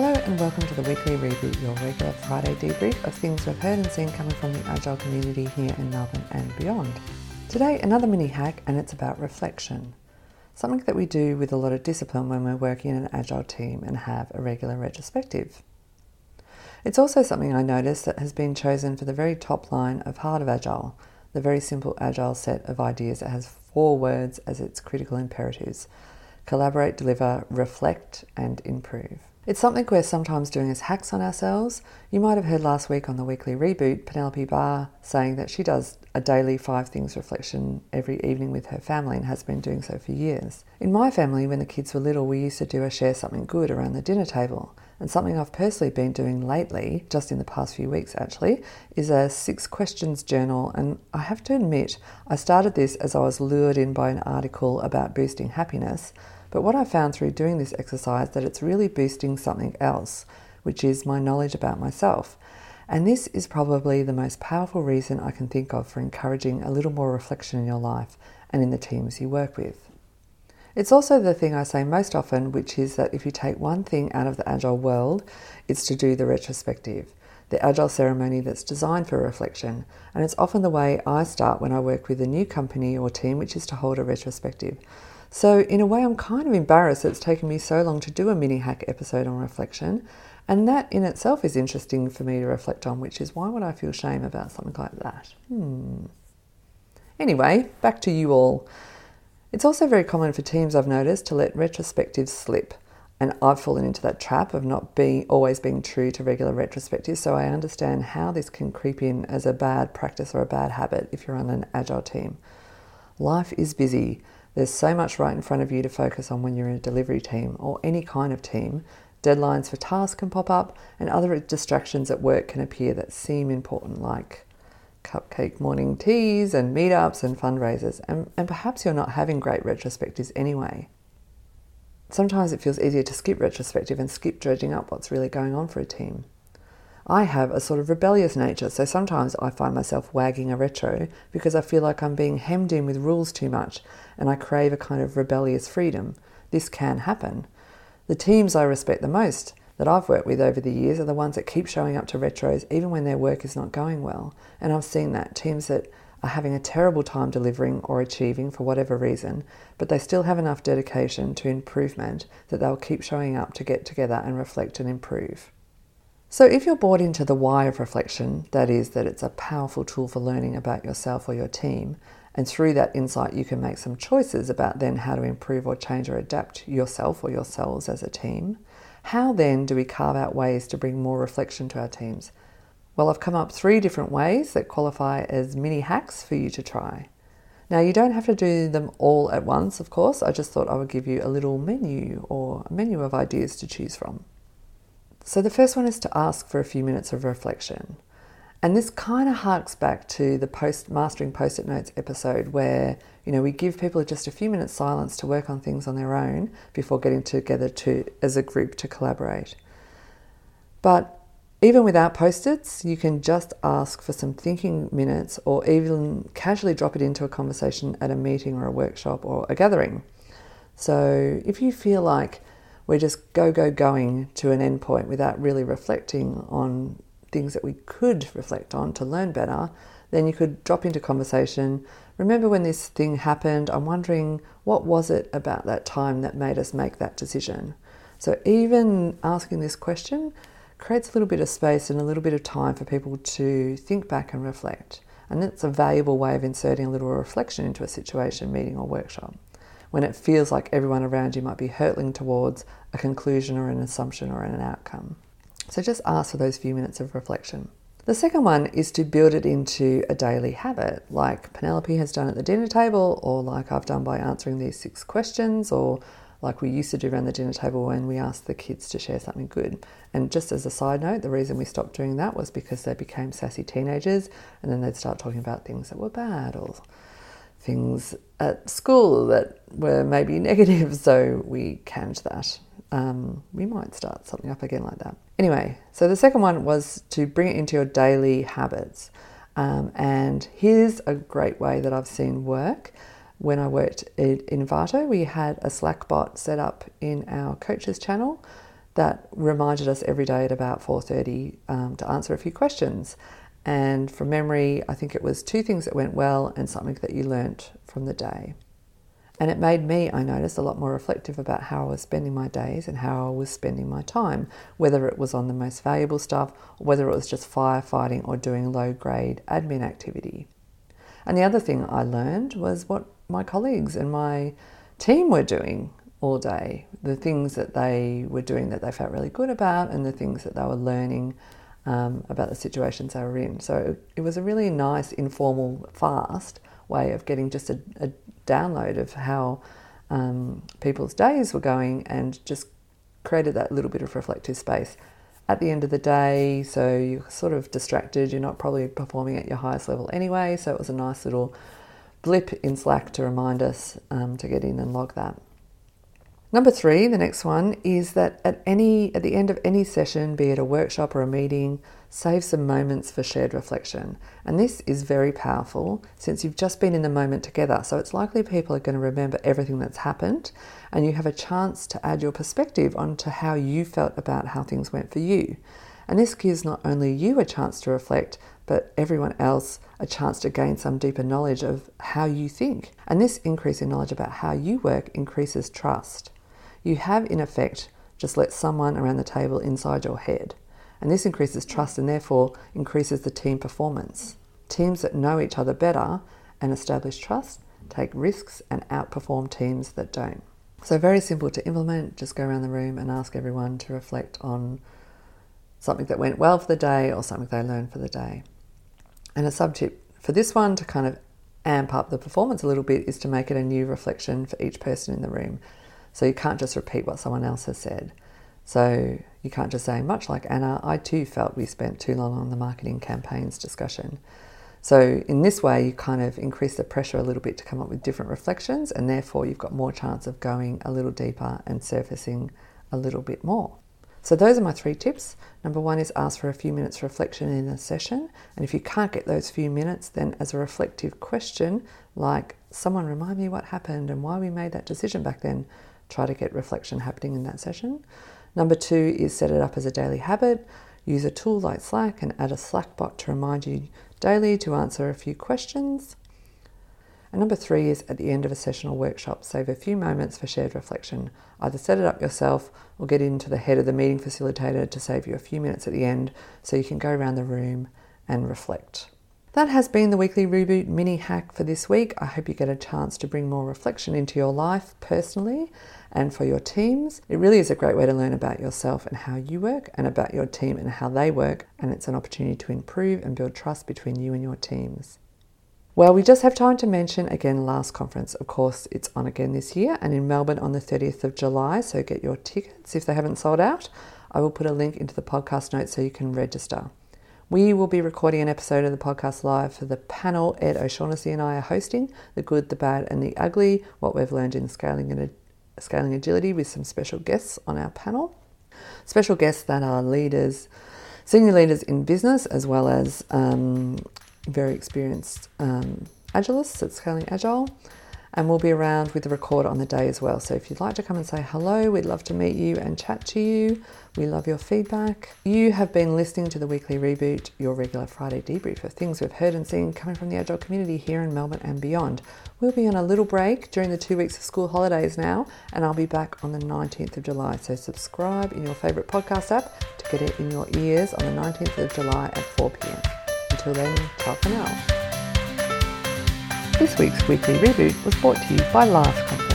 Hello and welcome to the weekly reboot, your regular Friday debrief of things we've heard and seen coming from the Agile community here in Melbourne and beyond. Today, another mini hack, and it's about reflection. Something that we do with a lot of discipline when we're working in an Agile team and have a regular retrospective. It's also something I noticed that has been chosen for the very top line of Heart of Agile, the very simple Agile set of ideas that has four words as its critical imperatives collaborate, deliver, reflect, and improve. It's something we're sometimes doing as hacks on ourselves. You might have heard last week on the weekly reboot Penelope Barr saying that she does a daily five things reflection every evening with her family and has been doing so for years. In my family, when the kids were little, we used to do a share something good around the dinner table. And something I've personally been doing lately, just in the past few weeks actually, is a six questions journal. And I have to admit, I started this as I was lured in by an article about boosting happiness. But what I found through doing this exercise that it's really boosting something else, which is my knowledge about myself. And this is probably the most powerful reason I can think of for encouraging a little more reflection in your life and in the teams you work with. It's also the thing I say most often, which is that if you take one thing out of the Agile world, it's to do the retrospective, the Agile ceremony that's designed for reflection. And it's often the way I start when I work with a new company or team, which is to hold a retrospective. So, in a way, I'm kind of embarrassed it's taken me so long to do a mini hack episode on reflection. And that in itself is interesting for me to reflect on, which is why would I feel shame about something like that? Hmm. Anyway, back to you all. It's also very common for teams, I've noticed, to let retrospectives slip. And I've fallen into that trap of not being always being true to regular retrospectives. So I understand how this can creep in as a bad practice or a bad habit if you're on an agile team. Life is busy. There's so much right in front of you to focus on when you're in a delivery team or any kind of team. Deadlines for tasks can pop up, and other distractions at work can appear that seem important, like cupcake morning teas and meetups and fundraisers. And, and perhaps you're not having great retrospectives anyway. Sometimes it feels easier to skip retrospective and skip dredging up what's really going on for a team. I have a sort of rebellious nature, so sometimes I find myself wagging a retro because I feel like I'm being hemmed in with rules too much and I crave a kind of rebellious freedom. This can happen. The teams I respect the most that I've worked with over the years are the ones that keep showing up to retros even when their work is not going well. And I've seen that teams that are having a terrible time delivering or achieving for whatever reason, but they still have enough dedication to improvement that they'll keep showing up to get together and reflect and improve. So, if you're bought into the why of reflection, that is, that it's a powerful tool for learning about yourself or your team, and through that insight, you can make some choices about then how to improve or change or adapt yourself or yourselves as a team. How then do we carve out ways to bring more reflection to our teams? Well, I've come up three different ways that qualify as mini hacks for you to try. Now, you don't have to do them all at once, of course. I just thought I would give you a little menu or a menu of ideas to choose from. So, the first one is to ask for a few minutes of reflection. And this kind of harks back to the post mastering post-it notes episode where, you know, we give people just a few minutes silence to work on things on their own before getting together to as a group to collaborate. But even without post-its, you can just ask for some thinking minutes or even casually drop it into a conversation at a meeting or a workshop or a gathering. So if you feel like we're just go, go, going to an endpoint without really reflecting on things that we could reflect on to learn better, then you could drop into conversation. Remember when this thing happened? I'm wondering what was it about that time that made us make that decision? So, even asking this question creates a little bit of space and a little bit of time for people to think back and reflect. And it's a valuable way of inserting a little reflection into a situation, meeting, or workshop when it feels like everyone around you might be hurtling towards a conclusion or an assumption or an outcome. So just ask for those few minutes of reflection. The second one is to build it into a daily habit, like Penelope has done at the dinner table, or like I've done by answering these six questions, or like we used to do around the dinner table when we asked the kids to share something good. And just as a side note, the reason we stopped doing that was because they became sassy teenagers and then they'd start talking about things that were bad or things at school that were maybe negative, so we canned that. Um, we might start something up again like that. Anyway, so the second one was to bring it into your daily habits. Um, and here's a great way that I've seen work. When I worked in Envato, we had a Slack bot set up in our coaches channel that reminded us every day at about 4.30 um, to answer a few questions. And from memory, I think it was two things that went well and something that you learnt from the day. And it made me, I noticed, a lot more reflective about how I was spending my days and how I was spending my time, whether it was on the most valuable stuff or whether it was just firefighting or doing low grade admin activity. And the other thing I learned was what my colleagues and my team were doing all day, the things that they were doing that they felt really good about, and the things that they were learning um, about the situations they were in. So it was a really nice, informal, fast way of getting just a, a download of how um, people's days were going and just created that little bit of reflective space at the end of the day. So you're sort of distracted, you're not probably performing at your highest level anyway. So it was a nice little blip in Slack to remind us um, to get in and log that. Number three, the next one, is that at any at the end of any session, be it a workshop or a meeting, save some moments for shared reflection. And this is very powerful since you've just been in the moment together. So it's likely people are going to remember everything that's happened, and you have a chance to add your perspective onto how you felt about how things went for you. And this gives not only you a chance to reflect, but everyone else a chance to gain some deeper knowledge of how you think. And this increase in knowledge about how you work increases trust you have in effect just let someone around the table inside your head. And this increases trust and therefore increases the team performance. Teams that know each other better and establish trust take risks and outperform teams that don't. So, very simple to implement. Just go around the room and ask everyone to reflect on something that went well for the day or something they learned for the day. And a sub tip for this one to kind of amp up the performance a little bit is to make it a new reflection for each person in the room. So you can't just repeat what someone else has said. So you can't just say, much like Anna, I too felt we spent too long on the marketing campaigns discussion. So in this way, you kind of increase the pressure a little bit to come up with different reflections, and therefore you've got more chance of going a little deeper and surfacing a little bit more. So those are my three tips. Number one is ask for a few minutes reflection in a session, and if you can't get those few minutes, then as a reflective question, like someone remind me what happened and why we made that decision back then, try to get reflection happening in that session. Number two is set it up as a daily habit. Use a tool like Slack and add a Slack bot to remind you daily to answer a few questions. And number three is at the end of a session or workshop, save a few moments for shared reflection. Either set it up yourself or get into the head of the meeting facilitator to save you a few minutes at the end so you can go around the room and reflect. That has been the weekly reboot mini hack for this week. I hope you get a chance to bring more reflection into your life personally and for your teams. It really is a great way to learn about yourself and how you work and about your team and how they work. And it's an opportunity to improve and build trust between you and your teams. Well, we just have time to mention again LAST Conference. Of course, it's on again this year and in Melbourne on the 30th of July. So get your tickets if they haven't sold out. I will put a link into the podcast notes so you can register. We will be recording an episode of the podcast live for the panel Ed O'Shaughnessy and I are hosting The Good, the Bad, and the Ugly What We've Learned in Scaling, and Scaling Agility with some special guests on our panel. Special guests that are leaders, senior leaders in business, as well as um, very experienced um, agilists at Scaling Agile and we'll be around with the recorder on the day as well. So if you'd like to come and say hello, we'd love to meet you and chat to you. We love your feedback. You have been listening to the weekly reboot, your regular Friday debrief of things we've heard and seen coming from the Agile community here in Melbourne and beyond. We'll be on a little break during the two weeks of school holidays now, and I'll be back on the 19th of July. So subscribe in your favourite podcast app to get it in your ears on the 19th of July at 4 pm. Until then, ciao for now. This week's weekly reboot was brought to you by Last